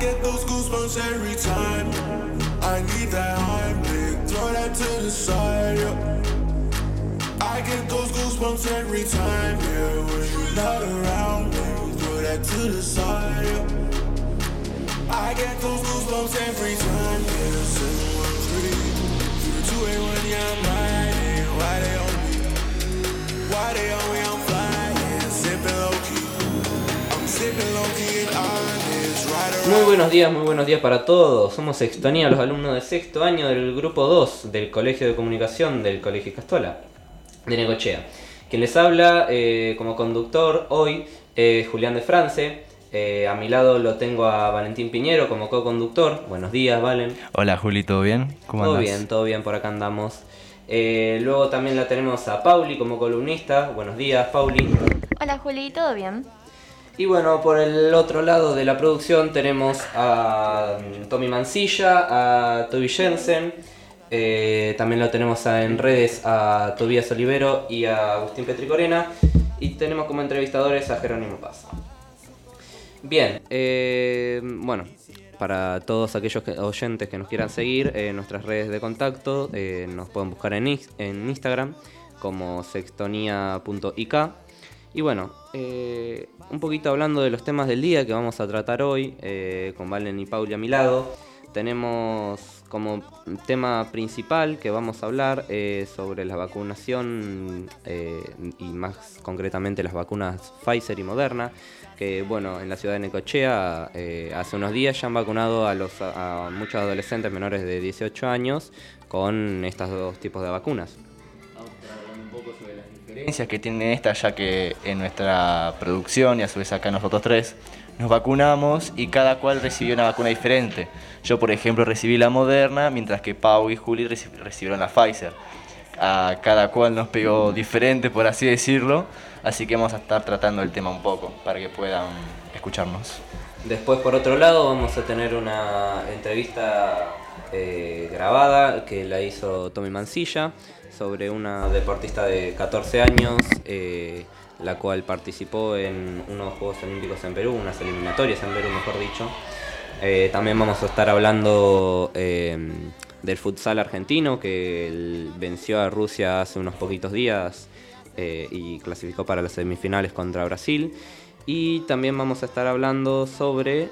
get those goosebumps every time. I need that Heimlich, throw that to the side. Yeah. I get those goosebumps every time, yeah. When you're not around, me, throw that to the side. Yeah. I get those goosebumps every time, yeah. 713 through the 281, yeah, I'm riding. Why they on me? Why they on me? I'm flying, sipping low key. I'm sipping low key and honest. Muy buenos días, muy buenos días para todos. Somos Sextonía, los alumnos de sexto año del grupo 2 del Colegio de Comunicación del Colegio Castola de Negochea. Quien les habla eh, como conductor hoy es Julián de France. Eh, a mi lado lo tengo a Valentín Piñero como co-conductor. Buenos días, Valen. Hola Juli, ¿todo bien? ¿Cómo Todo andás? bien, todo bien, por acá andamos. Eh, luego también la tenemos a Pauli como columnista. Buenos días, Pauli. Hola Juli, ¿todo bien? Y bueno, por el otro lado de la producción tenemos a mm, Tommy Mancilla, a Toby Jensen, eh, también lo tenemos en redes a Tobías Olivero y a Agustín Petricorena, y tenemos como entrevistadores a Jerónimo Paz. Bien, eh, bueno, para todos aquellos que- oyentes que nos quieran seguir, en nuestras redes de contacto eh, nos pueden buscar en, en Instagram como sextonia.ik. Y bueno, eh, un poquito hablando de los temas del día que vamos a tratar hoy, eh, con Valen y Pauli a mi lado, tenemos como tema principal que vamos a hablar eh, sobre la vacunación y más concretamente las vacunas Pfizer y Moderna, que bueno, en la ciudad de Necochea hace unos días ya han vacunado a, los, a muchos adolescentes menores de 18 años con estos dos tipos de vacunas. Un poco sobre las diferencias que tiene esta, ya que en nuestra producción y a su vez acá nosotros tres nos vacunamos y cada cual recibió una vacuna diferente. Yo, por ejemplo, recibí la Moderna, mientras que Pau y Juli reci- recibieron la Pfizer. A cada cual nos pegó diferente, por así decirlo, así que vamos a estar tratando el tema un poco para que puedan escucharnos. Después, por otro lado, vamos a tener una entrevista eh, grabada que la hizo Tommy Mancilla sobre una deportista de 14 años, eh, la cual participó en unos Juegos Olímpicos en Perú, unas eliminatorias en Perú, mejor dicho. Eh, también vamos a estar hablando eh, del futsal argentino, que venció a Rusia hace unos poquitos días y clasificó para las semifinales contra Brasil. Y también vamos a estar hablando sobre...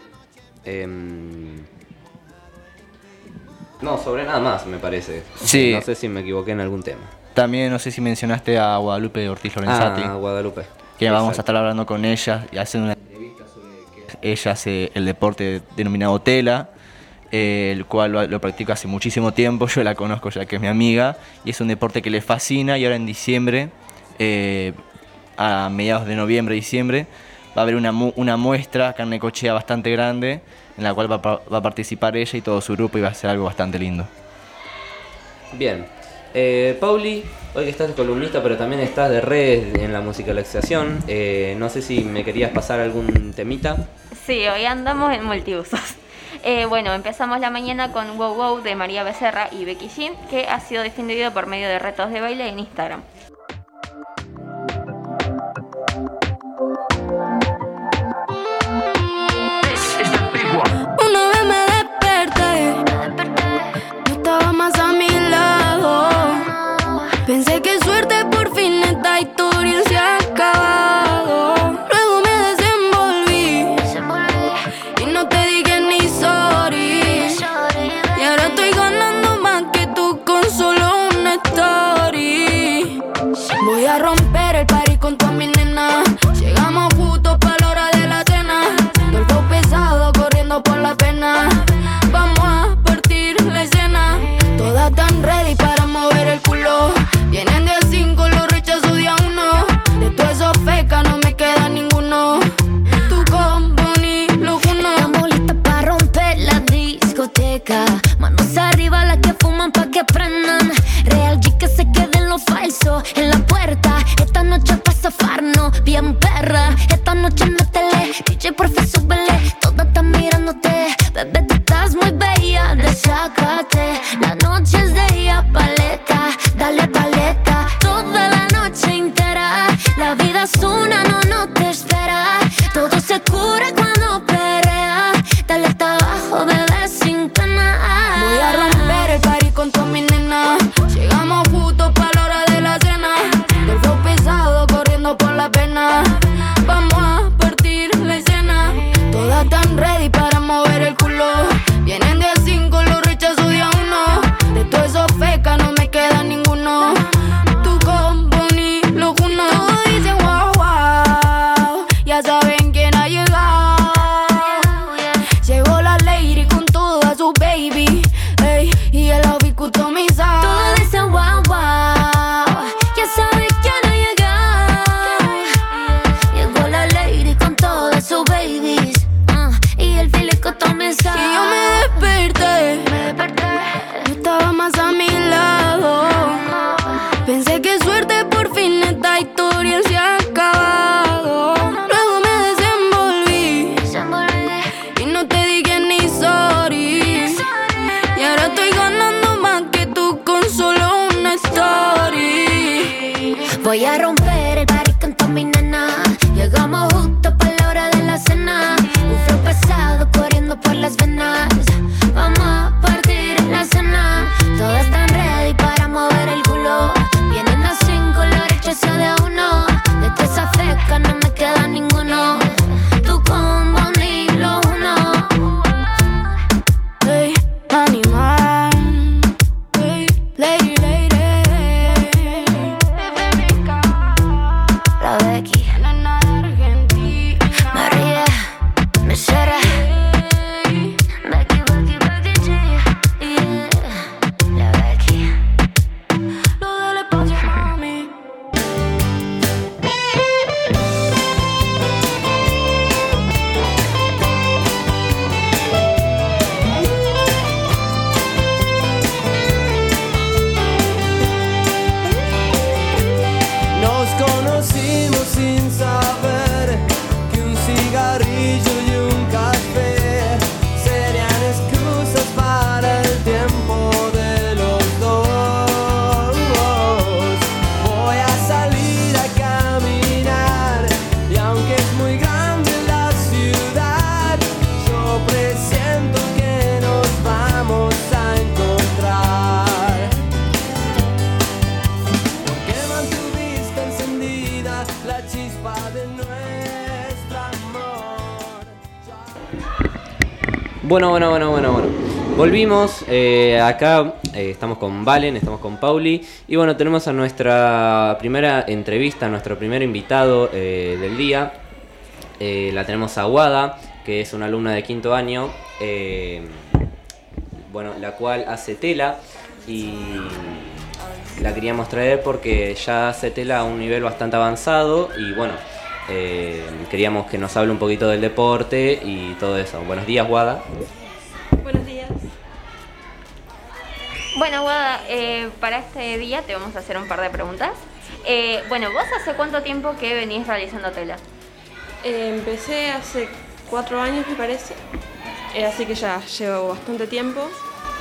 no, sobre nada más, me parece. Sí. No sé si me equivoqué en algún tema. También no sé si mencionaste a Guadalupe Ortiz Lorenzati. Ah, Guadalupe. que vamos a estar hablando con ella y haciendo una entrevista sobre que ella hace el deporte denominado tela, eh, el cual lo, lo practica hace muchísimo tiempo, yo la conozco ya que es mi amiga, y es un deporte que le fascina y ahora en diciembre, eh, a mediados de noviembre, diciembre, va a haber una, mu- una muestra acá en Necochea bastante grande, en la cual va, a pa- va a participar ella y todo su grupo y va a ser algo bastante lindo. Bien. Eh, Pauli, hoy que estás de columnista, pero también estás de redes en la musicalización, eh, no sé si me querías pasar algún temita. Sí, hoy andamos en multiusos. Eh, bueno, empezamos la mañana con Wow Wow de María Becerra y Becky Jean, que ha sido difundido por medio de retos de baile en Instagram. Bueno, bueno, bueno, bueno, bueno. Volvimos, eh, acá eh, estamos con Valen, estamos con Pauli y bueno, tenemos a nuestra primera entrevista, a nuestro primer invitado eh, del día. La tenemos a Wada, que es una alumna de quinto año, bueno, la cual hace tela y la queríamos traer porque ya hace tela a un nivel bastante avanzado y bueno, eh, queríamos que nos hable un poquito del deporte y todo eso. Buenos días, Wada. Buenos días. Bueno, Guada, eh, para este día te vamos a hacer un par de preguntas. Eh, bueno, ¿vos hace cuánto tiempo que venís realizando tela? Eh, empecé hace cuatro años, me parece. Eh, así que ya llevo bastante tiempo.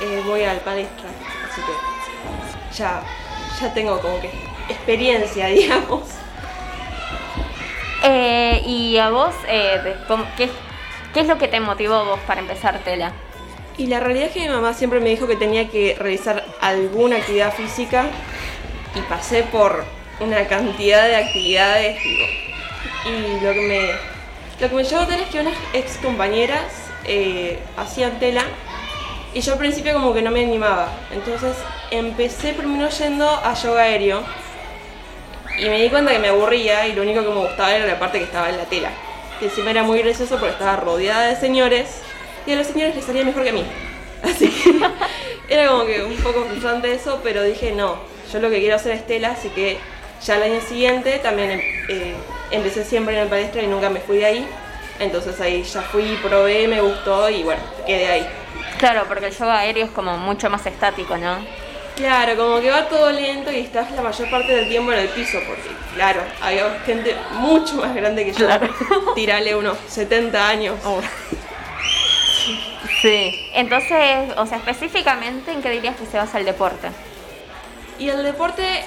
Eh, voy al palestra, así que ya, ya tengo como que experiencia, digamos. Eh, y a vos, eh, de- cómo- ¿qué, ¿qué es lo que te motivó vos para empezar tela? Y la realidad es que mi mamá siempre me dijo que tenía que realizar alguna actividad física y pasé por una cantidad de actividades digo, y lo que me lo que me llevó a tela es que unas ex compañeras eh, hacían tela y yo al principio como que no me animaba. Entonces empecé primero yendo a yoga aéreo y me di cuenta que me aburría y lo único que me gustaba era la parte que estaba en la tela que encima era muy gracioso porque estaba rodeada de señores y a los señores les salía mejor que a mí. Así que era como que un poco frustrante eso, pero dije no, yo lo que quiero hacer es tela, así que ya el año siguiente también eh, empecé siempre en el palestra y nunca me fui de ahí. Entonces ahí ya fui, probé, me gustó y bueno, quedé ahí. Claro, porque el yoga aéreo es como mucho más estático, ¿no? Claro, como que va todo lento y estás la mayor parte del tiempo en el piso, porque claro, había gente mucho más grande que yo. Claro. Tirale unos 70 años. Sí. Entonces, o sea, específicamente, ¿en qué dirías que se basa el deporte? Y el deporte,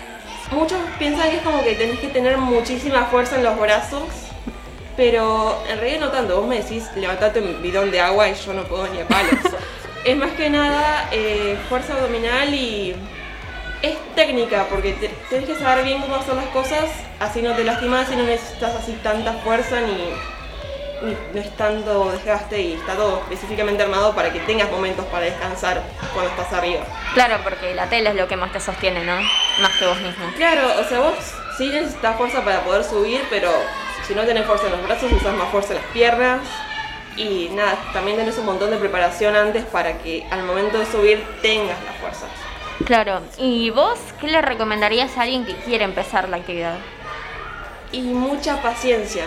muchos piensan que es como que tenés que tener muchísima fuerza en los brazos, pero en realidad no tanto. Vos me decís, levantate un bidón de agua y yo no puedo ni a palos. es más que nada eh, fuerza abdominal y es técnica, porque te- tenés que saber bien cómo hacer las cosas, así no te lastimas y no necesitas así tanta fuerza ni, ni no es tanto desgaste y está todo específicamente armado para que tengas momentos para descansar cuando estás arriba. Claro, porque la tela es lo que más te sostiene, ¿no? Más que vos mismo. Claro, o sea, vos sí necesitas fuerza para poder subir, pero si no tenés fuerza en los brazos, usas más fuerza en las piernas. Y nada, también tenés un montón de preparación antes para que al momento de subir tengas la fuerza. Claro. ¿Y vos qué le recomendarías a alguien que quiere empezar la actividad? Y mucha paciencia,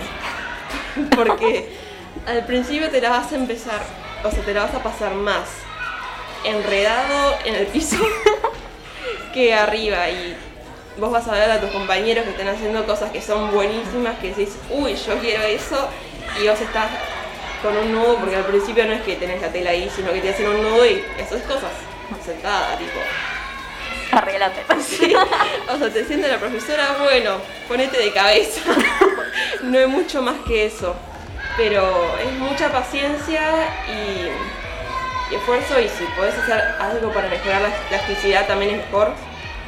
porque al principio te la vas a empezar, o sea, te la vas a pasar más enredado en el piso que arriba y vos vas a ver a tus compañeros que están haciendo cosas que son buenísimas, que decís, uy, yo quiero eso, y vos estás con un nudo, porque al principio no es que tenés la tela ahí, sino que te hacen un nudo y haces cosas sentada, tipo. Arreglate. Sí, o sea, te siente la profesora, bueno, ponete de cabeza. No hay mucho más que eso. Pero es mucha paciencia y, y esfuerzo y si podés hacer algo para mejorar la elasticidad también es mejor.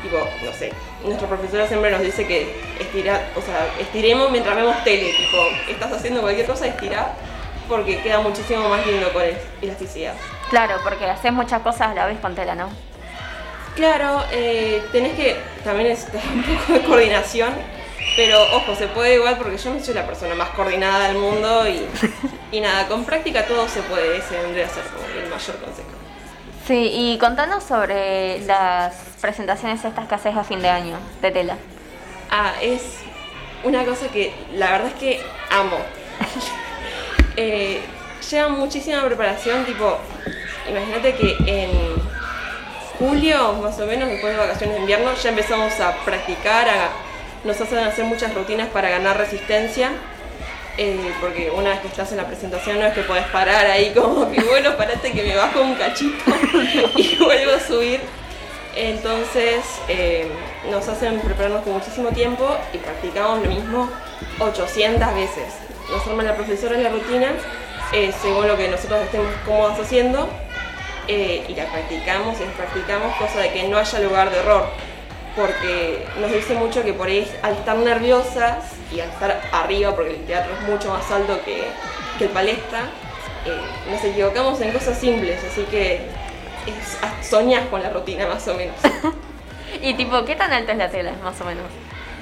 Tipo, no sé, nuestra profesora siempre nos dice que estira, o sea, estiremos mientras vemos tele, tipo, estás haciendo cualquier cosa, estira porque queda muchísimo más lindo con el- elasticidad. Claro, porque haces muchas cosas a la vez con tela, ¿no? Claro, eh, tenés que también necesitas un poco de coordinación, pero ojo, se puede igual porque yo no soy la persona más coordinada del mundo y, y nada, con práctica todo se puede, ese vendría a ser como el mayor consejo. Sí, y contanos sobre las presentaciones estas que haces a fin de año de tela. Ah, es una cosa que la verdad es que amo. Eh, lleva muchísima preparación, tipo, imagínate que en julio, más o menos, después de vacaciones de invierno, ya empezamos a practicar, nos hacen hacer muchas rutinas para ganar resistencia. eh, porque una vez que estás en la presentación no es que podés parar ahí como que bueno, parate que me bajo un cachito y vuelvo a subir. Entonces eh, nos hacen prepararnos con muchísimo tiempo y practicamos lo mismo 800 veces. Nos arma la profesora la rutina eh, según lo que nosotros estemos cómodos haciendo eh, y la practicamos y la practicamos, cosa de que no haya lugar de error. Porque nos dice mucho que por ahí al estar nerviosas y al estar arriba, porque el teatro es mucho más alto que, que el palestra, eh, nos equivocamos en cosas simples, así que es- ah, soñás con la rutina más o menos. Y tipo, ¿qué tan alta es la tela, más o menos?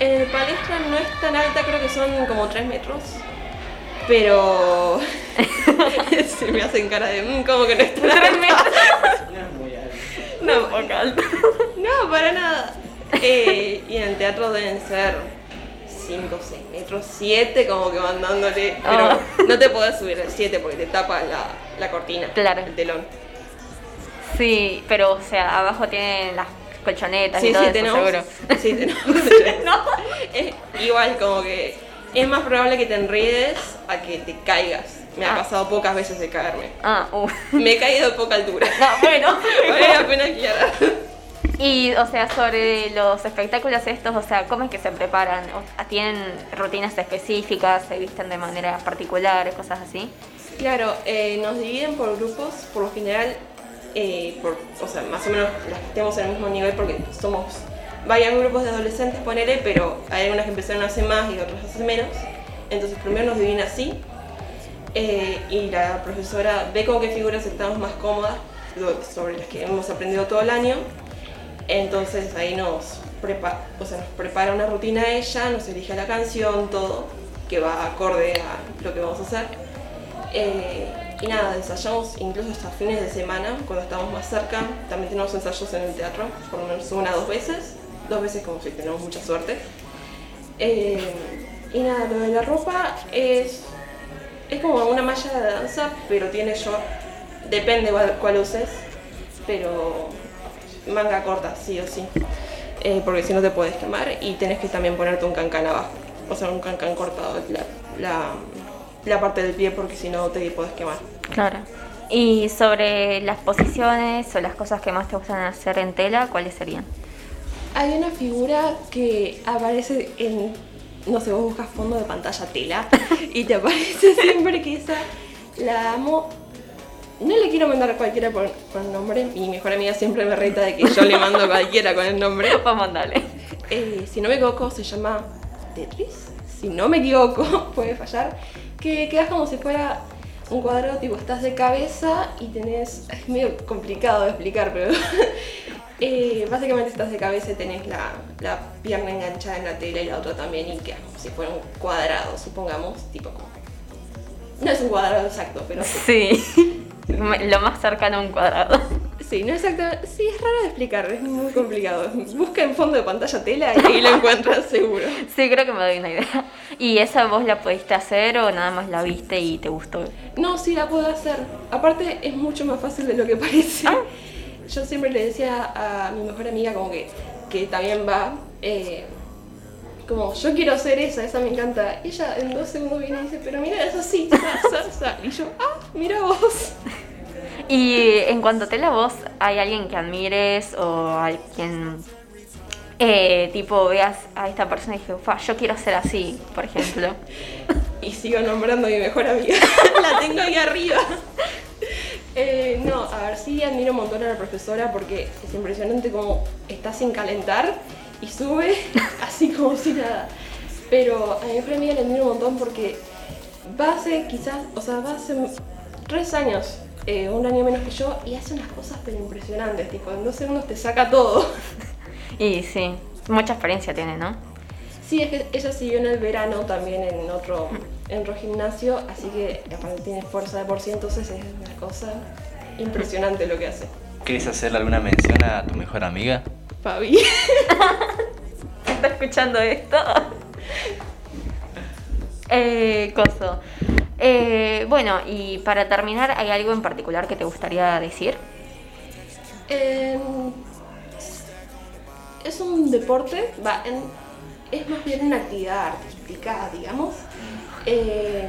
El palestra no es tan alta, creo que son como 3 metros. Pero se me hacen cara de "Mm, como que no es tan alta. No, poco alta. No, para nada. Eh, y en el teatro deben ser 5 o 6 metros, 7 como que van dándole. Pero Ah. no te podés subir al 7 porque te tapa la, la cortina, Claro. el telón. Sí, pero o sea, abajo tienen las colchonetas y Sí, todo sí, eso, tenemos. seguro. Sí, tenemos. Es igual, como que es más probable que te enredes a que te caigas. Me ha Ah. pasado pocas veces de caerme. Ah, uh. Me he caído de poca altura. No, bueno. Vale la pena aclarar. Y, o sea, sobre los espectáculos estos, o sea, ¿cómo es que se preparan? O- ¿Tienen rutinas específicas? ¿Se visten de manera particular? Cosas así? Claro, eh, nos dividen por grupos, por lo general, eh, por, o sea, más o menos las que estemos en el mismo nivel porque somos varios grupos de adolescentes, ponele, pero hay algunas que empezaron hace más y otras hace menos. Entonces primero nos dividen así eh, y la profesora ve con qué figuras estamos más cómodas sobre las que hemos aprendido todo el año. Entonces ahí nos prepara una rutina ella, nos elige la canción, todo, que va acorde a lo que vamos a hacer. Eh, y nada, ensayamos incluso hasta fines de semana, cuando estamos más cerca. También tenemos ensayos en el teatro, por lo menos una o dos veces. Dos veces como si tenemos mucha suerte. Eh, y nada, lo de la ropa es, es como una malla de danza, pero tiene short. Depende cuál, uses, pero manga corta, sí o sí. Eh, porque si no te puedes quemar y tenés que también ponerte un cancán abajo. O sea, un cancán cortado la, la, la parte del pie porque si no te puedes quemar. Claro. Y sobre las posiciones o las cosas que más te gustan hacer en tela, ¿cuáles serían? Hay una figura que aparece en, no sé, vos buscas fondo de pantalla tela y te aparece siempre que esa la amo. No le quiero mandar a cualquiera por, por nombre, mi mejor amiga siempre me reta de que yo le mando a cualquiera con el nombre. Vamos, dale. Eh, si no me equivoco, se llama Tetris. Si no me equivoco, puede fallar. Que quedas como si fuera un cuadrado, tipo, estás de cabeza y tenés. Es medio complicado de explicar, pero. Eh, básicamente estás de cabeza y tenés la, la pierna enganchada en la tela y la otra también, y como si fuera un cuadrado, supongamos, tipo como. No es un cuadrado exacto, pero. Sí. Me- Lo más cercano a un cuadrado. Sí, no exactamente. Sí, es raro de explicar, es muy complicado. Busca en fondo de pantalla tela y ahí lo encuentras seguro. Sí, creo que me doy una idea. ¿Y esa vos la pudiste hacer o nada más la viste y te gustó? No, sí la puedo hacer. Aparte es mucho más fácil de lo que parece. Ah. Yo siempre le decía a mi mejor amiga como que, que también va, eh, como yo quiero hacer esa, esa me encanta. Y ella en dos segundos viene y dice, pero mira, es así, sa, sa, sa. Y yo, ah, mira vos. Y en cuanto a tela, vos, ¿hay alguien que admires o alguien eh, tipo veas a esta persona y dije, "Fa, yo quiero ser así, por ejemplo? Y sigo nombrando a mi mejor amiga. la tengo ahí arriba. Eh, no, a ver, sí admiro un montón a la profesora porque es impresionante como está sin calentar y sube así como si nada. Pero a mi amiga le admiro un montón porque va hace quizás, o sea, va hace tres años, eh, un año menos que yo, y hace unas cosas pero impresionantes, tipo, en dos segundos te saca todo. Y sí, mucha experiencia tiene, ¿no? Sí, es que ella siguió en el verano también en otro, en otro gimnasio, así que aparte tiene fuerza de por sí, entonces es una cosa impresionante lo que hace. ¿Quieres hacerle alguna mención a tu mejor amiga? Fabi. ¿Está escuchando esto? eh, coso. Eh, bueno, y para terminar, ¿hay algo en particular que te gustaría decir? Eh, es un deporte, va, en- es más bien una actividad artística, digamos, eh,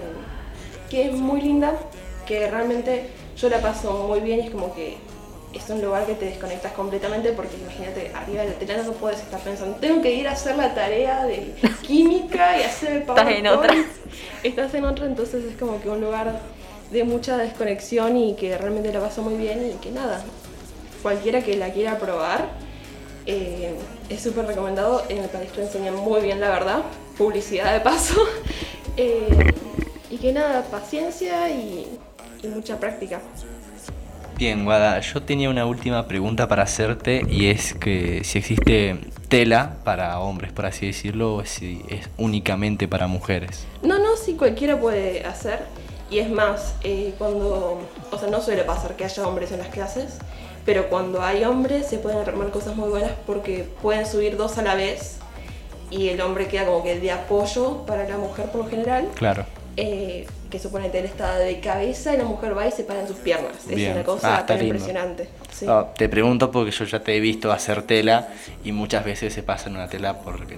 que es muy linda, que realmente yo la paso muy bien y es como que es un lugar que te desconectas completamente porque imagínate, arriba del tela no puedes estar pensando, tengo que ir a hacer la tarea de química y hacer el Estás en otra. PowerPoint". Estás en otra, entonces es como que un lugar de mucha desconexión y que realmente la paso muy bien y que nada, cualquiera que la quiera probar, eh, es súper recomendado. En el país lo enseñan muy bien, la verdad. Publicidad de paso. Eh, y que nada, paciencia y, y mucha práctica. Bien, Guada, yo tenía una última pregunta para hacerte y es que si existe tela para hombres, por así decirlo, o si es únicamente para mujeres. No, no, sí, cualquiera puede hacer. Y es más, eh, cuando. O sea, no suele pasar que haya hombres en las clases, pero cuando hay hombres se pueden armar cosas muy buenas porque pueden subir dos a la vez y el hombre queda como que de apoyo para la mujer por lo general. Claro. eh, que supone que él está de cabeza y la mujer va y se para en sus piernas. Bien. Es una Ah, cosa está tan lindo. impresionante. Sí. Ah, te pregunto porque yo ya te he visto hacer tela y muchas veces se pasa en una tela por lo que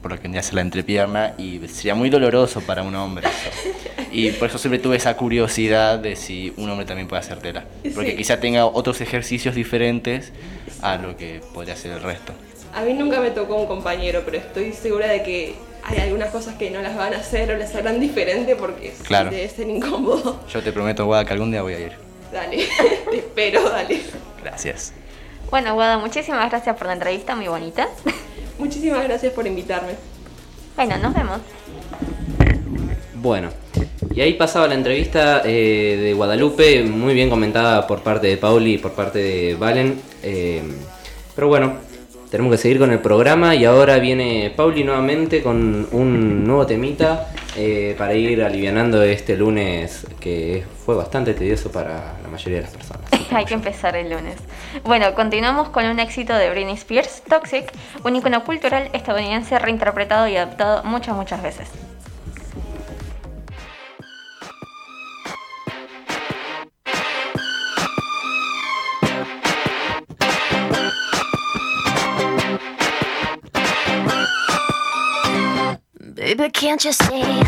por lo que vendría a ser la entrepierna y sería muy doloroso para un hombre eso. Y por eso siempre tuve esa curiosidad de si un hombre también puede hacer tela. Porque Sí. quizá tenga otros ejercicios diferentes a lo que podría ser el resto. A mí nunca me tocó un compañero, pero estoy segura de que hay algunas cosas que no las van a hacer o las harán diferente porque Claro. debe ser incómodo. Yo te prometo, Guada, que algún día voy a ir. Dale, te espero, dale. Gracias. Bueno, Guada, muchísimas gracias por la entrevista, muy bonita. Muchísimas gracias por invitarme. Bueno, nos vemos. Bueno, y ahí pasaba la entrevista eh, de Guadalupe, muy bien comentada por parte de Pauli y por parte de Valen. eh, pero bueno, tenemos que seguir con el programa y ahora viene Pauli nuevamente con un nuevo temita eh, para ir alivianando este lunes que fue bastante tedioso para la mayoría de las personas. Hay que empezar el lunes. Bueno, continuamos con un éxito de Britney Spears, Toxic, un icono cultural estadounidense reinterpretado y adaptado muchas, muchas veces. Baby, can't you see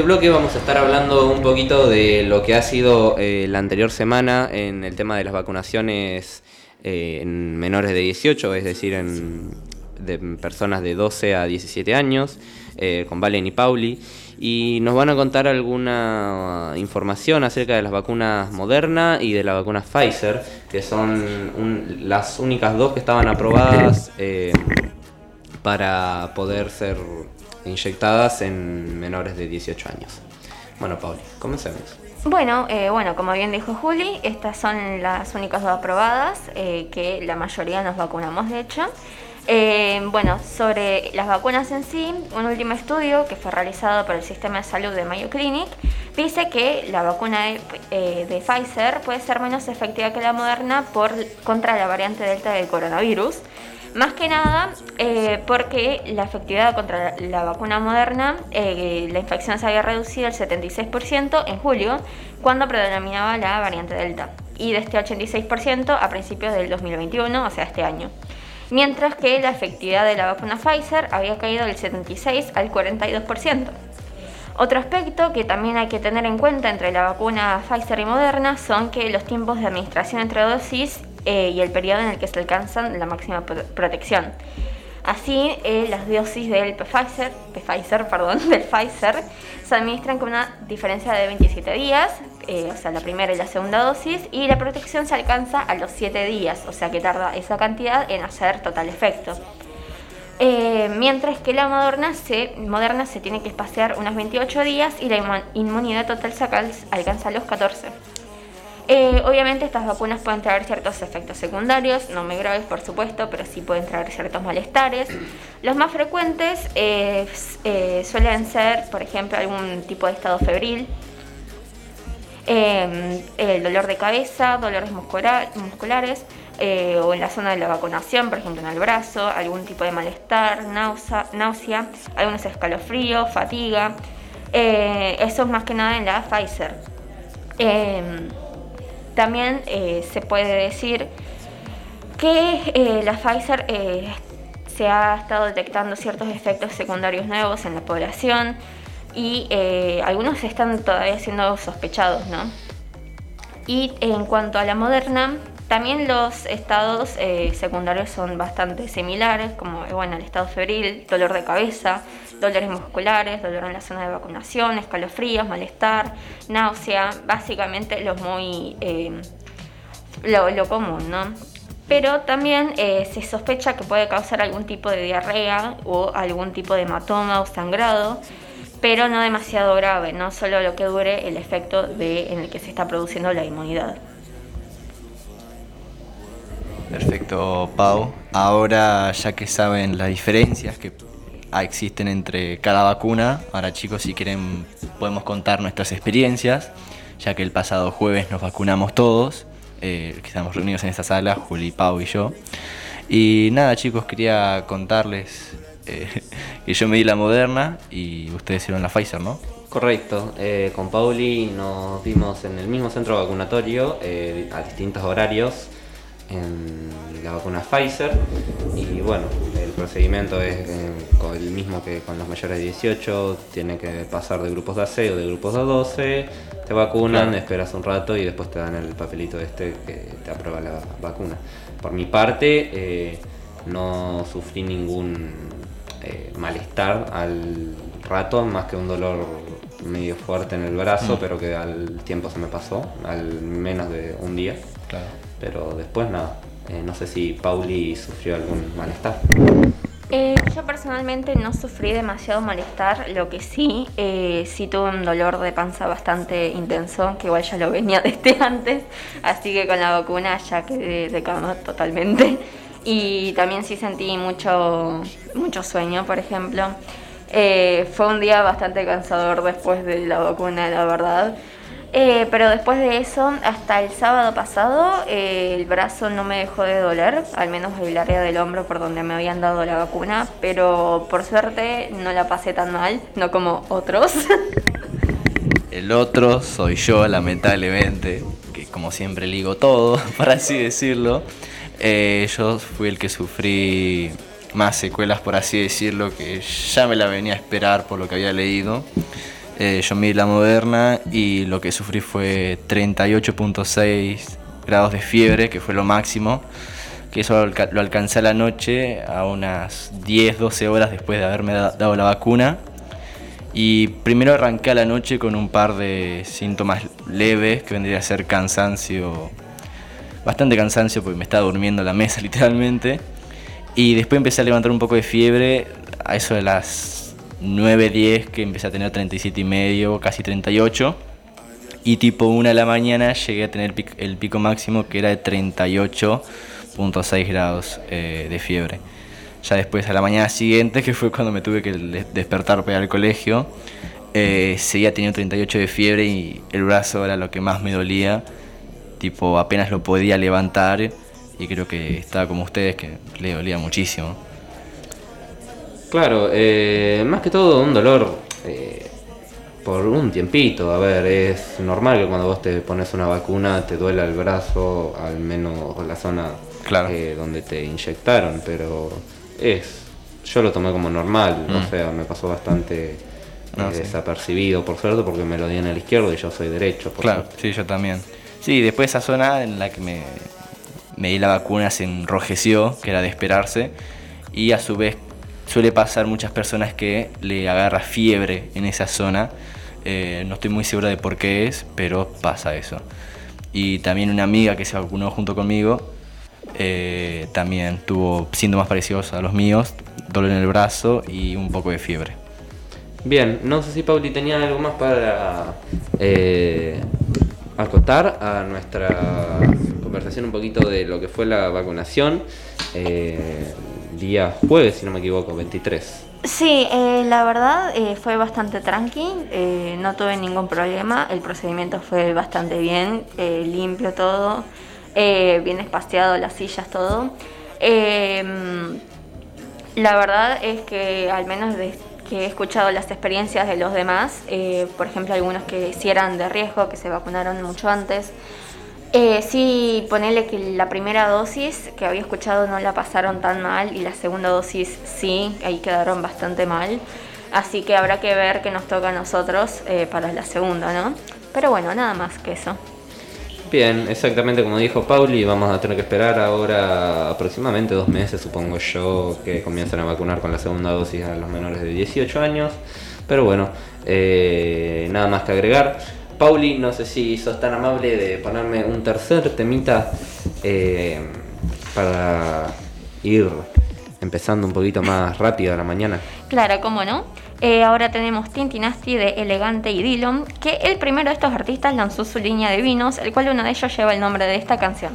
este bloque vamos a estar hablando un poquito de lo que ha sido eh, la anterior semana en el tema de las vacunaciones eh, en menores de 18, es decir, en de personas de 12 a 17 años, eh, con Valen y Pauli. Y nos van a contar alguna información acerca de las vacunas Moderna y de la vacuna Pfizer, que son las únicas dos que estaban aprobadas para poder ser inyectadas en menores de 18 años. Bueno, Pauli, comencemos. Bueno, eh, bueno, como bien dijo Juli, estas son las únicas dos aprobadas, eh, que la mayoría nos vacunamos de hecho. Eh, bueno, sobre las vacunas en sí, un último estudio que fue realizado por el Sistema de Salud de Mayo Clinic dice que la vacuna de, eh, de Pfizer puede ser menos efectiva que la Moderna por, contra la variante Delta del coronavirus. Más que nada eh, porque la efectividad contra la, vacuna moderna, eh, la infección se había reducido al 76% en julio, cuando predominaba la variante Delta, y de este 86% a principios del 2021, o sea, este año. Mientras que la efectividad de la vacuna Pfizer había caído del 76 al 42%. Otro aspecto que también hay que tener en cuenta entre la vacuna Pfizer y Moderna son que los tiempos de administración entre dosis eh, y el periodo en el que se alcanzan la máxima pro- protección. Así, eh, las dosis del Pfizer, Pfizer, perdón, del Pfizer se administran con una diferencia de 27 días, eh, o sea, la primera y la segunda dosis, y la protección se alcanza a los 7 días, o sea que tarda esa cantidad en hacer total efecto. Eh, mientras que la moderna se, moderna se tiene que espaciar unos 28 días y la inmu- inmunidad total se alcan- alcanza los 14. Eh, obviamente estas vacunas pueden traer ciertos efectos secundarios, no muy graves por supuesto, pero sí pueden traer ciertos malestares. Los más frecuentes eh, eh, suelen ser, por ejemplo, algún tipo de estado febril, eh, el dolor de cabeza, dolores muscula- musculares o en la zona de la vacunación, por ejemplo en el brazo, algún tipo de malestar, náusea, náusea algunos escalofríos, fatiga. Eso es más que nada en la Pfizer. También eh, se puede decir que eh, la Pfizer eh, se ha estado detectando ciertos efectos secundarios nuevos en la población y algunos están todavía siendo sospechados, ¿no? Y en cuanto a la moderna, también los estados secundarios son bastante similares, como bueno, el estado febril, dolor de cabeza, dolores musculares, dolor en la zona de vacunación, escalofríos, malestar, náusea, básicamente los muy eh, lo, lo común, ¿no? Pero también eh, se sospecha que puede causar algún tipo de diarrea o algún tipo de hematoma o sangrado, pero no demasiado grave, no solo lo que dure el efecto de, en el que se está produciendo la inmunidad. Perfecto, Pau. Ahora, ya que saben las diferencias que existen entre cada vacuna, ahora chicos, si quieren, podemos contar nuestras experiencias, ya que el pasado jueves nos vacunamos todos, eh, que estamos reunidos en esta sala, Juli, Pau y yo. Y nada, chicos, quería contarles eh, que yo me di la moderna y ustedes hicieron la Pfizer, ¿no? Correcto, eh, con Pauli nos vimos en el mismo centro vacunatorio a distintos horarios en la vacuna Pfizer y bueno, el procedimiento es eh, el mismo que con los mayores de 18, tiene que pasar de grupos de A6 o de grupos de 12, te vacunan, Claro. esperas un rato y después te dan el papelito este que te aprueba la vacuna. Por mi parte, eh, no sufrí ningún eh, malestar al rato, más que un dolor medio fuerte en el brazo, pero que al tiempo se me pasó, al menos de un día. Claro. Pero después nada. Eh, no sé si Pauli sufrió algún malestar. Eh, yo personalmente no sufrí demasiado malestar, lo que sí, eh, sí tuve un dolor de panza bastante intenso, que igual ya lo venía desde antes, así que con la vacuna ya quedé de cama totalmente. Y también sí sentí mucho, mucho sueño, por ejemplo. Fue un día bastante cansador después de la vacuna, la verdad. Eh, pero después de eso, hasta el sábado pasado, eh, el brazo no me dejó de doler, al menos el área del hombro por donde me habían dado la vacuna, pero por suerte no la pasé tan mal, no como otros. El otro soy yo, lamentablemente, que como siempre ligo todo, para así decirlo. Eh, yo fui el que sufrí más secuelas, por así decirlo, que ya me la venía a esperar por lo que había leído. Eh, yo di la moderna y lo que sufrí fue 38.6 grados de fiebre, que fue lo máximo. Que eso lo alcancé a la noche a unas 10, 12 horas después de haberme da- dado la vacuna. Y primero arranqué a la noche con un par de síntomas leves, que vendría a ser cansancio, bastante cansancio porque me estaba durmiendo en la mesa literalmente. Y después empecé a levantar un poco de fiebre, a eso de las 9, 10, que empecé a tener 37 y medio, casi 38. Y tipo 1 de la mañana llegué a tener el pico máximo que era de 38.6 grados eh, de fiebre. Ya después a la mañana siguiente, que fue cuando me tuve que despertar para ir al colegio, eh, seguía teniendo 38 de fiebre y el brazo era lo que más me dolía. Tipo, apenas lo podía levantar y creo que estaba como ustedes, que le dolía muchísimo. Claro, eh, más que todo un dolor eh, por un tiempito. A ver, es normal que cuando vos te pones una vacuna te duela el brazo, al menos la zona Claro. eh, donde te inyectaron, pero es. Yo lo tomé como normal, Mm. o sea, me pasó bastante No, eh, sí. desapercibido, por suerte, porque me lo di en el izquierdo y yo soy derecho. Por Claro, suerte. sí, yo también. Sí, después esa zona en la que me, me di la vacuna se enrojeció, que era de esperarse, y a su vez suele pasar muchas personas que le agarra fiebre en esa zona. Eh, no estoy muy seguro de por qué es, pero pasa eso. Y también una amiga que se vacunó junto conmigo eh, también tuvo síntomas parecidos a los míos, dolor en el brazo y un poco de fiebre. Bien, no sé si Pauli tenía algo más para eh, acotar a nuestra conversación un poquito de lo que fue la vacunación. eh, día jueves, si no me equivoco, 23. Sí, eh, la verdad eh, fue bastante tranqui, eh, no tuve ningún problema, el procedimiento fue bastante bien, eh, limpio todo, eh, bien espaciado las sillas, todo. Eh, la verdad es que al menos que he escuchado las experiencias de los demás, eh, por ejemplo algunos que sí eran de riesgo, que se vacunaron mucho antes, eh, sí, ponele que la primera dosis que había escuchado no la pasaron tan mal y la segunda dosis sí, ahí quedaron bastante mal. Así que habrá que ver qué nos toca a nosotros eh, para la segunda, ¿no? Pero bueno, nada más que eso. Bien, exactamente como dijo Pauli, vamos a tener que esperar ahora aproximadamente dos meses, supongo yo, que comiencen a vacunar con la segunda dosis a los menores de 18 años. Pero bueno, eh, nada más que agregar. Pauli, no sé si sos tan amable de ponerme un tercer temita eh, para ir empezando un poquito más rápido a la mañana. Claro, cómo no. Eh, ahora tenemos Tintinasti de Elegante y Dillon, que el primero de estos artistas lanzó su línea de vinos, el cual uno de ellos lleva el nombre de esta canción.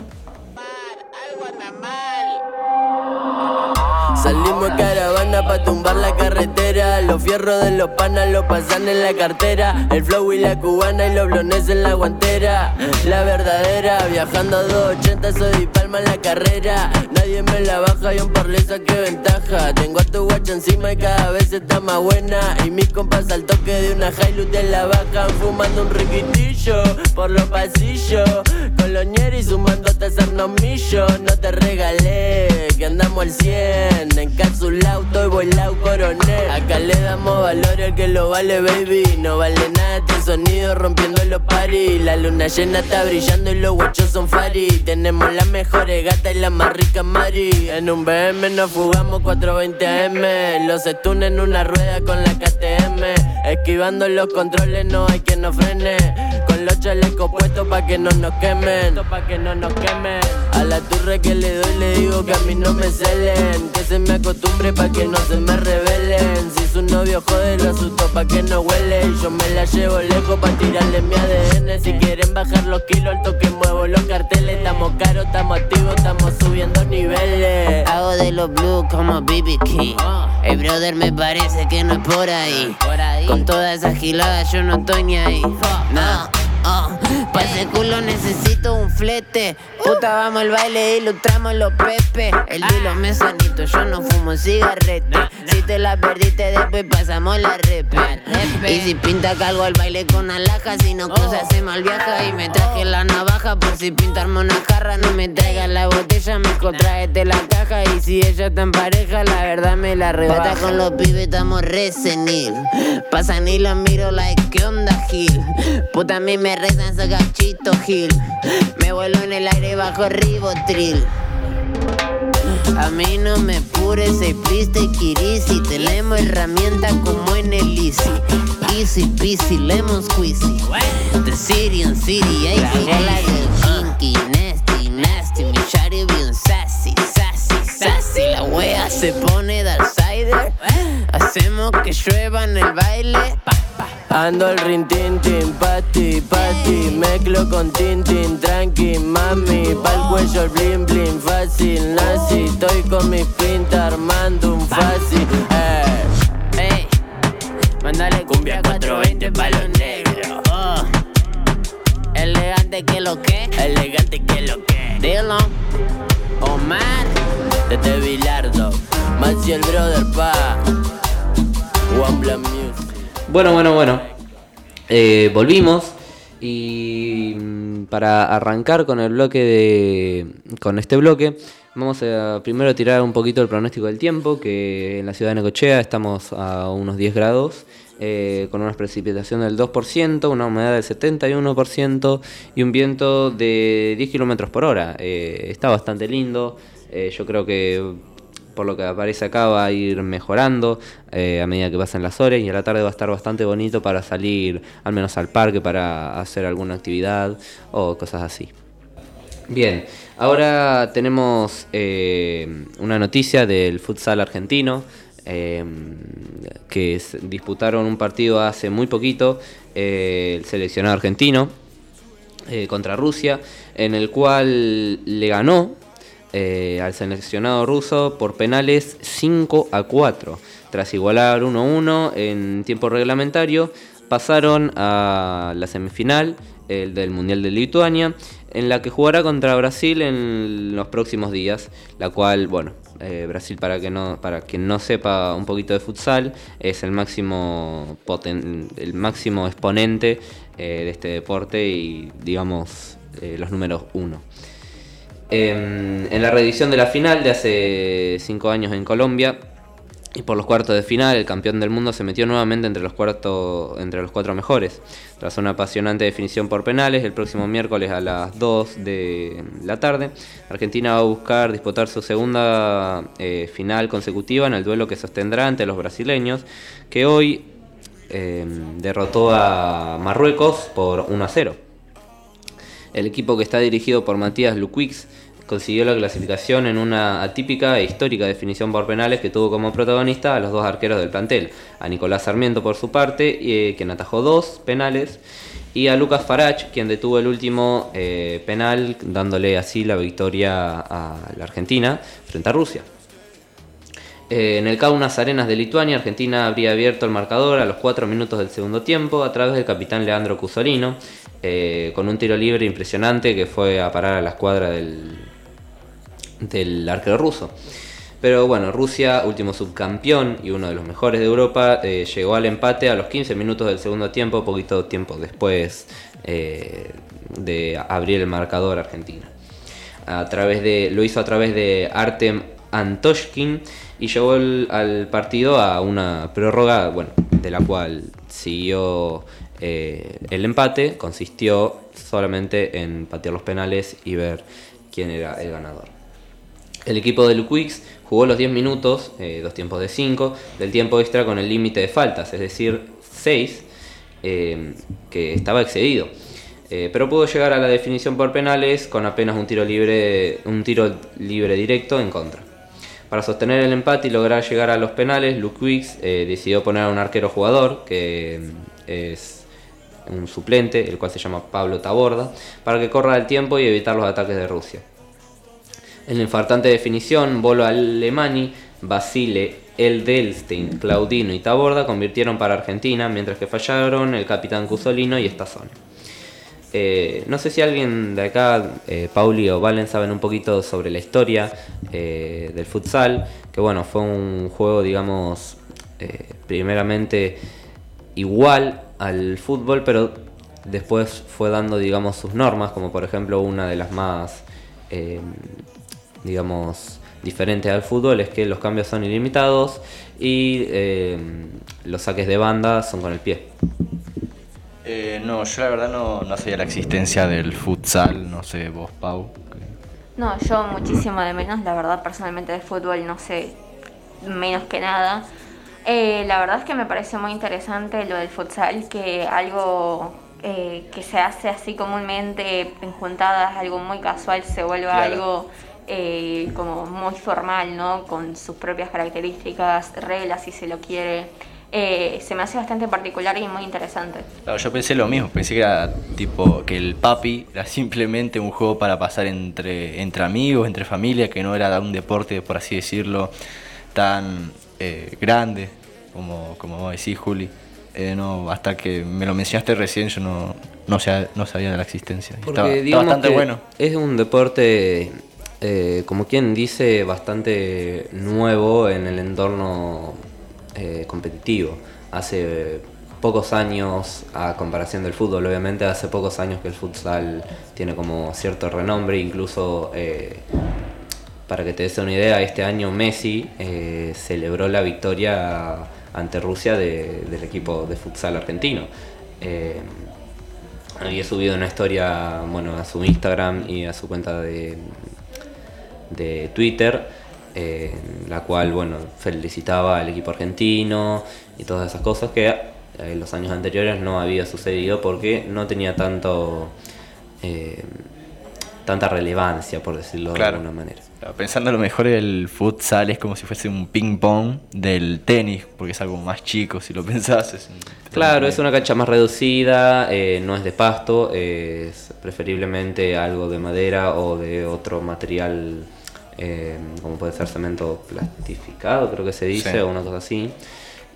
Salimos caravana pa' tumbar la carretera. Los fierros de los panas lo pasan en la cartera. El flow y la cubana y los blones en la guantera. La verdadera, viajando a 280, soy palma en la carrera. Nadie me la baja y un par le saqué ventaja. Tengo a tu guacha encima y cada vez está más buena. Y mis compas al toque de una Hilux te la bajan. Fumando un riquitillo por los pasillos. Con los ñeris sumando hasta hacernos millos. No te regalé, que andamos al 100. Encapsulado, estoy volado, coronel. Acá le damos valor al que lo vale, baby. No vale nada este sonido rompiendo los paris. La luna llena está brillando y los guachos son fari. Tenemos las mejores gatas y las más ricas mari. En un BM nos fugamos 420 AM. Los stun en una rueda con la KTM. Esquivando los controles, no hay quien nos frene. Con los chalecos puestos. Pa' que no nos quemen. A la turre que le doy le digo que a mí no me celen. Que se me acostumbre pa' que no se me rebelen. Si su novio jode, lo asusto pa' que no huele. Y yo me la llevo lejos pa' tirarle mi ADN. Si quieren bajar los kilos, al toque muevo los carteles. Estamos caros, estamos activos, estamos subiendo niveles. Hago de los blues como BB King. El brother me parece que no es por ahí. Con toda esa gilada yo no estoy ni ahí. No, oh, Pa' ese culo necesito un flete. Puta, vamos al baile, ilustramos los pepe. El dilo me sanito, yo no fumo cigarrete. Si te la perdiste, después pasamos la repe. Y si pinta calgo al baile con alhajas, si no cosas se mal viaja. Y me traje la navaja por si pintarme una jarra. No me traigas la botella, mejor tráete la caja. Y si ella está en pareja, la verdad me la rebaja. con los pibes, estamos re senil. Pasan y los miro like, ¿qué onda, Gil? Puta, a mí me rezan, ese gachito, Gil. Me vuelo en el aire bajo ribotril. A mí no me pures, please take it easy. Tenemos herramienta como en el Easy. Easy peasy, lemon squeezy. The city on city, ay, la del kinky, sassy, sassy. La wea se pone dark cider. Hacemos que llueva en el baile. Ando el rin tin tin, pati, pati Mezclo con tintin, tranqui, mami Pa'l cuello el bling bling, fácil, nazi Estoy con mi pinta armando un fácil Eh, ey Mándale cumbia 420 pa' los negros oh. Elegante que lo que, elegante que lo que Omar Desde Bilardo brother One Music Bueno, bueno, bueno. Eh, volvimos. Y mm, para arrancar con el bloque de. con este bloque, vamos a primero tirar un poquito el pronóstico del tiempo, que en la ciudad de Necochea estamos a unos 10 grados. Eh, con una precipitación del 2%, una humedad del 71% y un viento de 10 kilómetros por hora. Eh, está bastante lindo. eh, yo creo que por lo que aparece acá va a ir mejorando a medida que pasen las horas y a la tarde va a estar bastante bonito para salir al menos al parque para hacer alguna actividad o cosas así. Bien, ahora tenemos una noticia del futsal argentino eh, que disputaron un partido hace muy poquito eh, el seleccionado argentino eh, contra Rusia, en el cual le ganó eh, al seleccionado ruso por penales 5 a 4. Tras igualar 1-1 en tiempo reglamentario, pasaron a la semifinal el del Mundial de Lituania, en la que jugará contra Brasil en los próximos días, la cual, bueno, eh, Brasil para que no para quien no sepa un poquito de futsal es el máximo poten- el máximo exponente eh, de este deporte y digamos eh, los números uno. Em, en la reedición de la final de hace 5 años en Colombia y por los cuartos de final, el campeón del mundo se metió nuevamente entre los, cuartos, entre los cuatro mejores. Tras una apasionante definición por penales, el próximo miércoles a las 2 de la tarde, Argentina va a buscar disputar su segunda eh, final consecutiva en el duelo que sostendrá ante los brasileños, que hoy eh, derrotó a Marruecos por 1 a 0. El equipo que está dirigido por Matías Luquix consiguió la clasificación en una atípica e histórica definición por penales que tuvo como protagonista a los dos arqueros del plantel, a Nicolás Sarmiento por su parte, eh, quien atajó dos penales, y a Lucas Farach, quien detuvo el último eh, penal, dándole así la victoria a la Argentina frente a Rusia. Eh, en el Kaunas Arenas de Lituania, Argentina habría abierto el marcador a los 4 minutos del segundo tiempo a través del capitán Leandro Cusolino, con un tiro libre impresionante que fue a parar a la escuadra del, del arquero ruso. Pero bueno, Rusia, último subcampeón y uno de los mejores de Europa, eh, llegó al empate a los 15 minutos del segundo tiempo, poquito tiempo después eh, de abrir el marcador Argentina. A través de, lo hizo a través de Artem Antoshkin y llevó al partido a una prórroga, bueno, de la cual siguió eh, el empate, consistió solamente en patear los penales y ver quién era el ganador. El equipo de Luquix jugó los 10 minutos, eh, dos tiempos de 5, del tiempo extra con el límite de faltas, es decir, 6, eh, que estaba excedido. Eh, pero pudo llegar a la definición por penales con apenas un tiro libre, un tiro libre directo en contra. Para sostener el empate y lograr llegar a los penales, Luquix decidió poner a un arquero jugador, que mm, es un suplente, el cual se llama Pablo Taborda, para que corra el tiempo y evitar los ataques de Rusia. En la infartante definición, Bolo Alemani, Basile, Eldelstein, Claudino y Taborda convirtieron para Argentina, mientras que fallaron el capitán Cusolino y Estazón. Eh, no sé si alguien de acá, eh, Pauli o Valen, saben un poquito sobre la historia eh, del futsal, que bueno, fue un juego, digamos, eh, primeramente igual al fútbol, pero después fue dando, digamos, sus normas, como por ejemplo una de las más, digamos, diferentes al fútbol es que los cambios son ilimitados y eh, los saques de banda son con el pie. Eh, no, yo la verdad no, no sabía la existencia del futsal, no sé, vos, Pau. No, yo muchísimo de menos, la verdad personalmente de fútbol no sé menos que nada. Eh, la verdad es que me parece muy interesante lo del futsal, que algo eh, que se hace así comúnmente en juntadas, algo muy casual, se vuelva Claro. algo eh, como muy formal, ¿no? Con sus propias características, reglas si se lo quiere. Eh, se me hace bastante particular y muy interesante. Claro, yo pensé lo mismo, pensé que era tipo que el papi era simplemente un juego para pasar entre, entre amigos, entre familia, que no era un deporte, por así decirlo, tan eh, grande como, como vos decís, Juli. Eh, no, hasta que me lo mencionaste recién yo no, no, sa- no sabía de la existencia. Porque Estaba- está bastante bueno. Es un deporte, eh, como quien dice, bastante nuevo en el entorno eh, competitivo. Hace pocos años, a comparación del fútbol, obviamente, hace pocos años que el futsal tiene como cierto renombre, incluso eh, para que te des una idea, este año Messi celebró la victoria ante Rusia de- del equipo de futsal argentino. Había subido una historia bueno, a su Instagram y a su cuenta de, de Twitter, eh, la cual bueno, felicitaba al equipo argentino y todas esas cosas que eh, en los años anteriores no había sucedido porque no tenía tanto eh, tanta relevancia, por decirlo Claro. de alguna manera. Pensando a lo mejor el futsal es como si fuese un ping pong del tenis, porque es algo más chico, si lo pensás. Es Claro, es una cancha más reducida, eh, no es de pasto, es preferiblemente algo de madera o de otro material, eh, como puede ser cemento plastificado, creo que se dice, Sí. o una cosa así.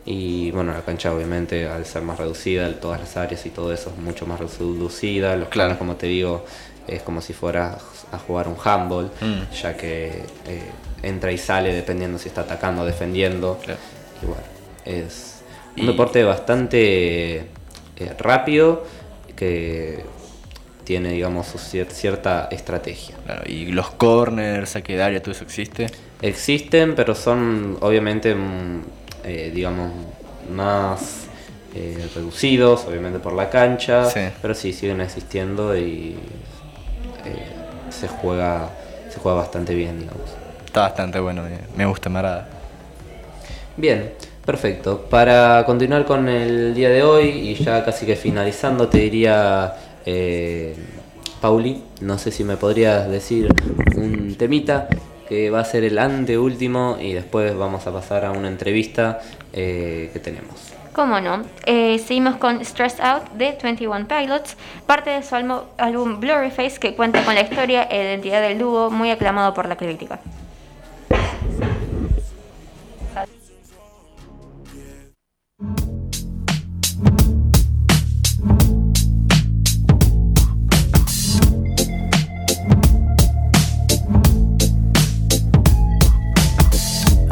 Y bueno, la cancha obviamente al ser más reducida, todas las áreas y todo eso es mucho más reducida. Los Claro. planos, como te digo, es como si fueras a jugar un handball, Mm. ya que eh, entra y sale dependiendo si está atacando o defendiendo. Claro. Y bueno, es un Y- deporte bastante eh, rápido que tiene, digamos, su cier- cierta estrategia. Claro, y los corners, saque de área, todo eso existe. Existen, pero son obviamente, mm, eh, digamos, más eh, reducidos, obviamente por la cancha, Sí. pero sí siguen existiendo y eh, se juega se juega bastante bien, digamos. Está bastante bueno, me, me gusta, me agrada. Bien, perfecto. Para continuar con el día de hoy y ya casi que finalizando, te diría, eh, Pauli, no sé si me podrías decir un temita que va a ser el anteúltimo y después vamos a pasar a una entrevista eh, que tenemos. ¿Cómo no? Eh, seguimos con Stressed Out de 21 Pilots, parte de su álbum Blurry Face que cuenta con la historia e identidad del dúo muy aclamado por la crítica.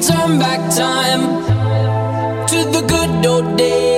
turn back time to the good old days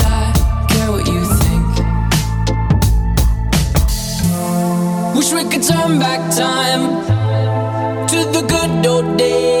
turn back time to the good old days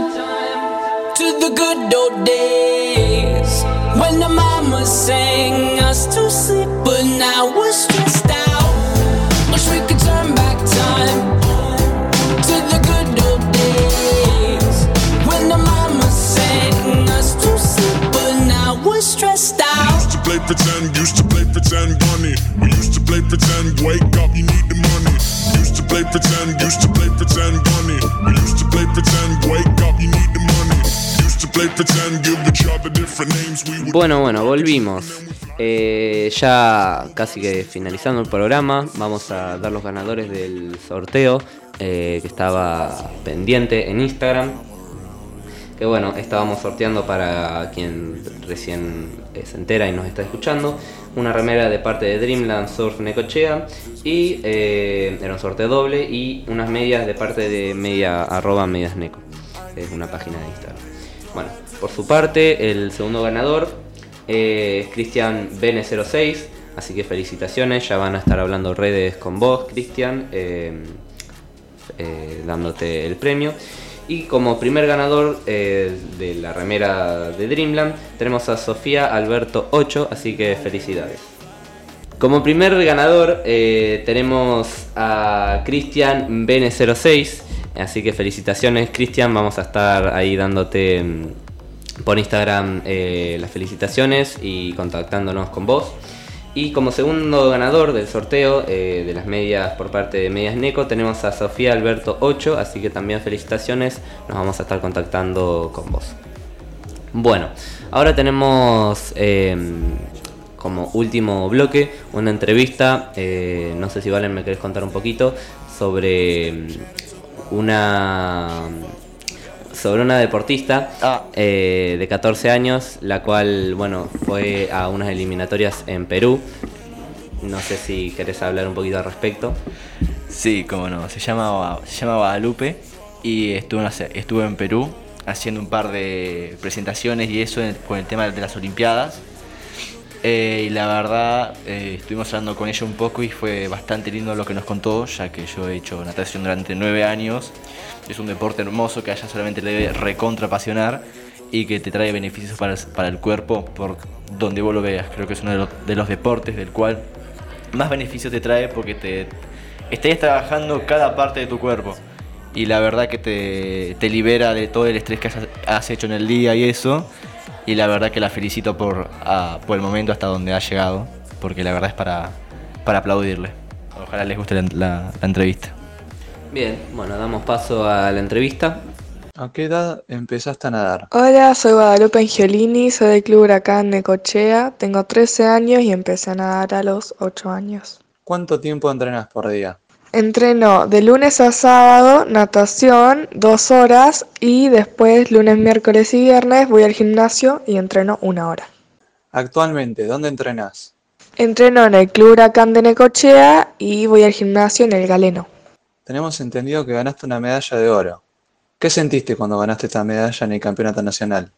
I was Bueno, bueno, volvimos. Eh, ya casi que finalizando el programa, vamos a dar los ganadores del sorteo eh, que estaba pendiente en Instagram. Que bueno, estábamos sorteando para quien recién eh, se entera y nos está escuchando. Una remera de parte de Dreamland Surf Necochea y eh, era un sorteo doble y unas medias de parte de media arroba medias neco. Es una página de Instagram. Bueno, por su parte, el segundo ganador eh, es Cristian Bene06, así que felicitaciones, ya van a estar hablando redes con vos, Cristian, dándote el premio. Y como primer ganador eh, de la remera de Dreamland, tenemos a Sofía Alberto 8, así que felicidades. Como primer ganador eh, tenemos a Cristian Bene06, así que felicitaciones Cristian, vamos a estar ahí dándote mm, por Instagram eh, las felicitaciones y contactándonos con vos. Y como segundo ganador del sorteo eh, de las medias por parte de Medias Neco tenemos a Sofía Alberto 8, así que también felicitaciones, nos vamos a estar contactando con vos. Bueno, ahora tenemos eh, como último bloque una entrevista, eh, no sé si Valen me querés contar un poquito sobre mm, una sobre una deportista Ah. eh, de 14 años, la cual, bueno, fue a unas eliminatorias en Perú. No sé si querés hablar un poquito al respecto. Sí, cómo no. Se llama, se llama Guadalupe y estuvo estuvo en Perú haciendo un par de presentaciones y eso en- con el tema de las Olimpiadas. Eh, y la verdad, eh, estuvimos hablando con ella un poco y fue bastante lindo lo que nos contó, ya que yo he hecho natación durante nueve años. Es un deporte hermoso que a ella solamente le debe recontra apasionar y que te trae beneficios para, para el cuerpo por donde vos lo veas. Creo que es uno de los, de los deportes del cual más beneficios te trae porque te estarías trabajando cada parte de tu cuerpo. Y la verdad que te, te libera de todo el estrés que has, has hecho en el día y eso. Y la verdad que la felicito por, ah, por el momento hasta donde ha llegado. Porque la verdad es para, para aplaudirle. Ojalá les guste la, la- la entrevista. Bien, bueno, damos paso a la entrevista. ¿A qué edad empezaste a nadar? Hola, soy Guadalupe Angiolini, soy del Club Huracán Necochea, tengo 13 años y empecé a nadar a los 8 años. ¿Cuánto tiempo entrenas por día? Entreno de lunes a sábado natación, dos horas y después lunes, miércoles y viernes voy al gimnasio y entreno una hora. Actualmente, ¿dónde entrenas? Entreno en el Club Huracán de Necochea y voy al gimnasio en el Galeno. Tenemos entendido que ganaste una medalla de oro. ¿Qué sentiste cuando ganaste esta medalla en el campeonato nacional?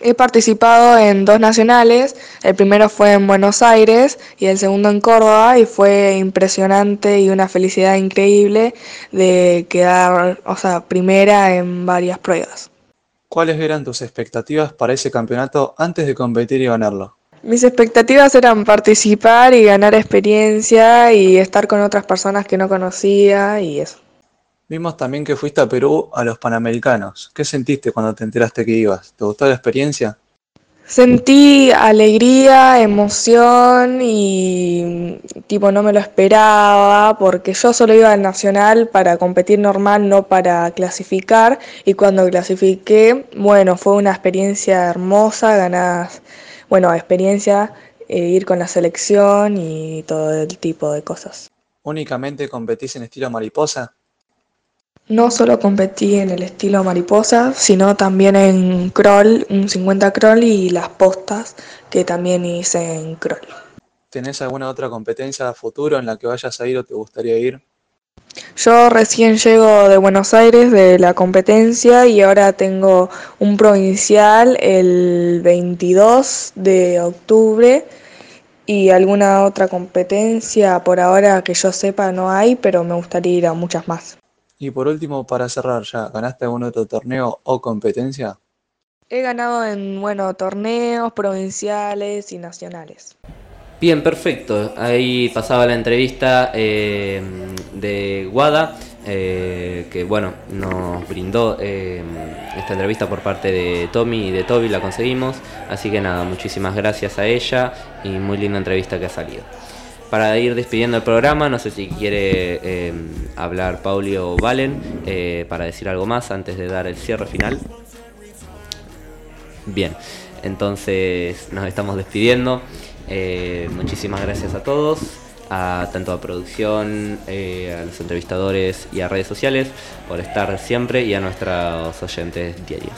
He participado en dos nacionales, el primero fue en Buenos Aires y el segundo en Córdoba y fue impresionante y una felicidad increíble de quedar, o sea, primera en varias pruebas. ¿Cuáles eran tus expectativas para ese campeonato antes de competir y ganarlo? Mis expectativas eran participar y ganar experiencia y estar con otras personas que no conocía y eso. Vimos también que fuiste a Perú a los Panamericanos. ¿Qué sentiste cuando te enteraste que ibas? ¿Te gustó la experiencia? Sentí alegría, emoción y tipo no me lo esperaba porque yo solo iba al nacional para competir normal, no para clasificar y cuando clasifiqué, bueno, fue una experiencia hermosa, ganas, bueno, experiencia, eh, ir con la selección y todo el tipo de cosas. ¿Únicamente competís en estilo mariposa? No solo competí en el estilo mariposa, sino también en crawl, un 50 crawl y las postas que también hice en crawl. ¿Tenés alguna otra competencia a futuro en la que vayas a ir o te gustaría ir? Yo recién llego de Buenos Aires de la competencia y ahora tengo un provincial el 22 de octubre y alguna otra competencia por ahora que yo sepa no hay, pero me gustaría ir a muchas más. Y por último, para cerrar ya, ¿ganaste algún otro torneo o competencia? He ganado en, bueno, torneos provinciales y nacionales. Bien, perfecto. Ahí pasaba la entrevista eh, de Guada, eh, que bueno, nos brindó eh, esta entrevista por parte de Tommy y de Toby, la conseguimos. Así que nada, muchísimas gracias a ella y muy linda entrevista que ha salido para ir despidiendo el programa, no sé si quiere eh, hablar Pauli o Valen eh, para decir algo más antes de dar el cierre final. Bien, entonces nos estamos despidiendo. Eh, muchísimas gracias a todos, a tanto a producción, a los entrevistadores y a redes sociales por estar siempre y a nuestros oyentes diarios.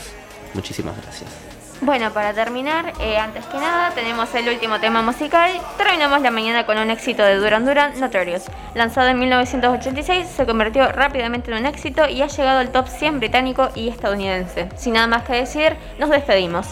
Muchísimas gracias. Bueno, para terminar, eh, antes que nada, tenemos el último tema musical. Terminamos la mañana con un éxito de Duran Duran, Notorious. Lanzado en 1986, se convirtió rápidamente en un éxito y ha llegado al top 100 británico y estadounidense. Sin nada más que decir, nos despedimos.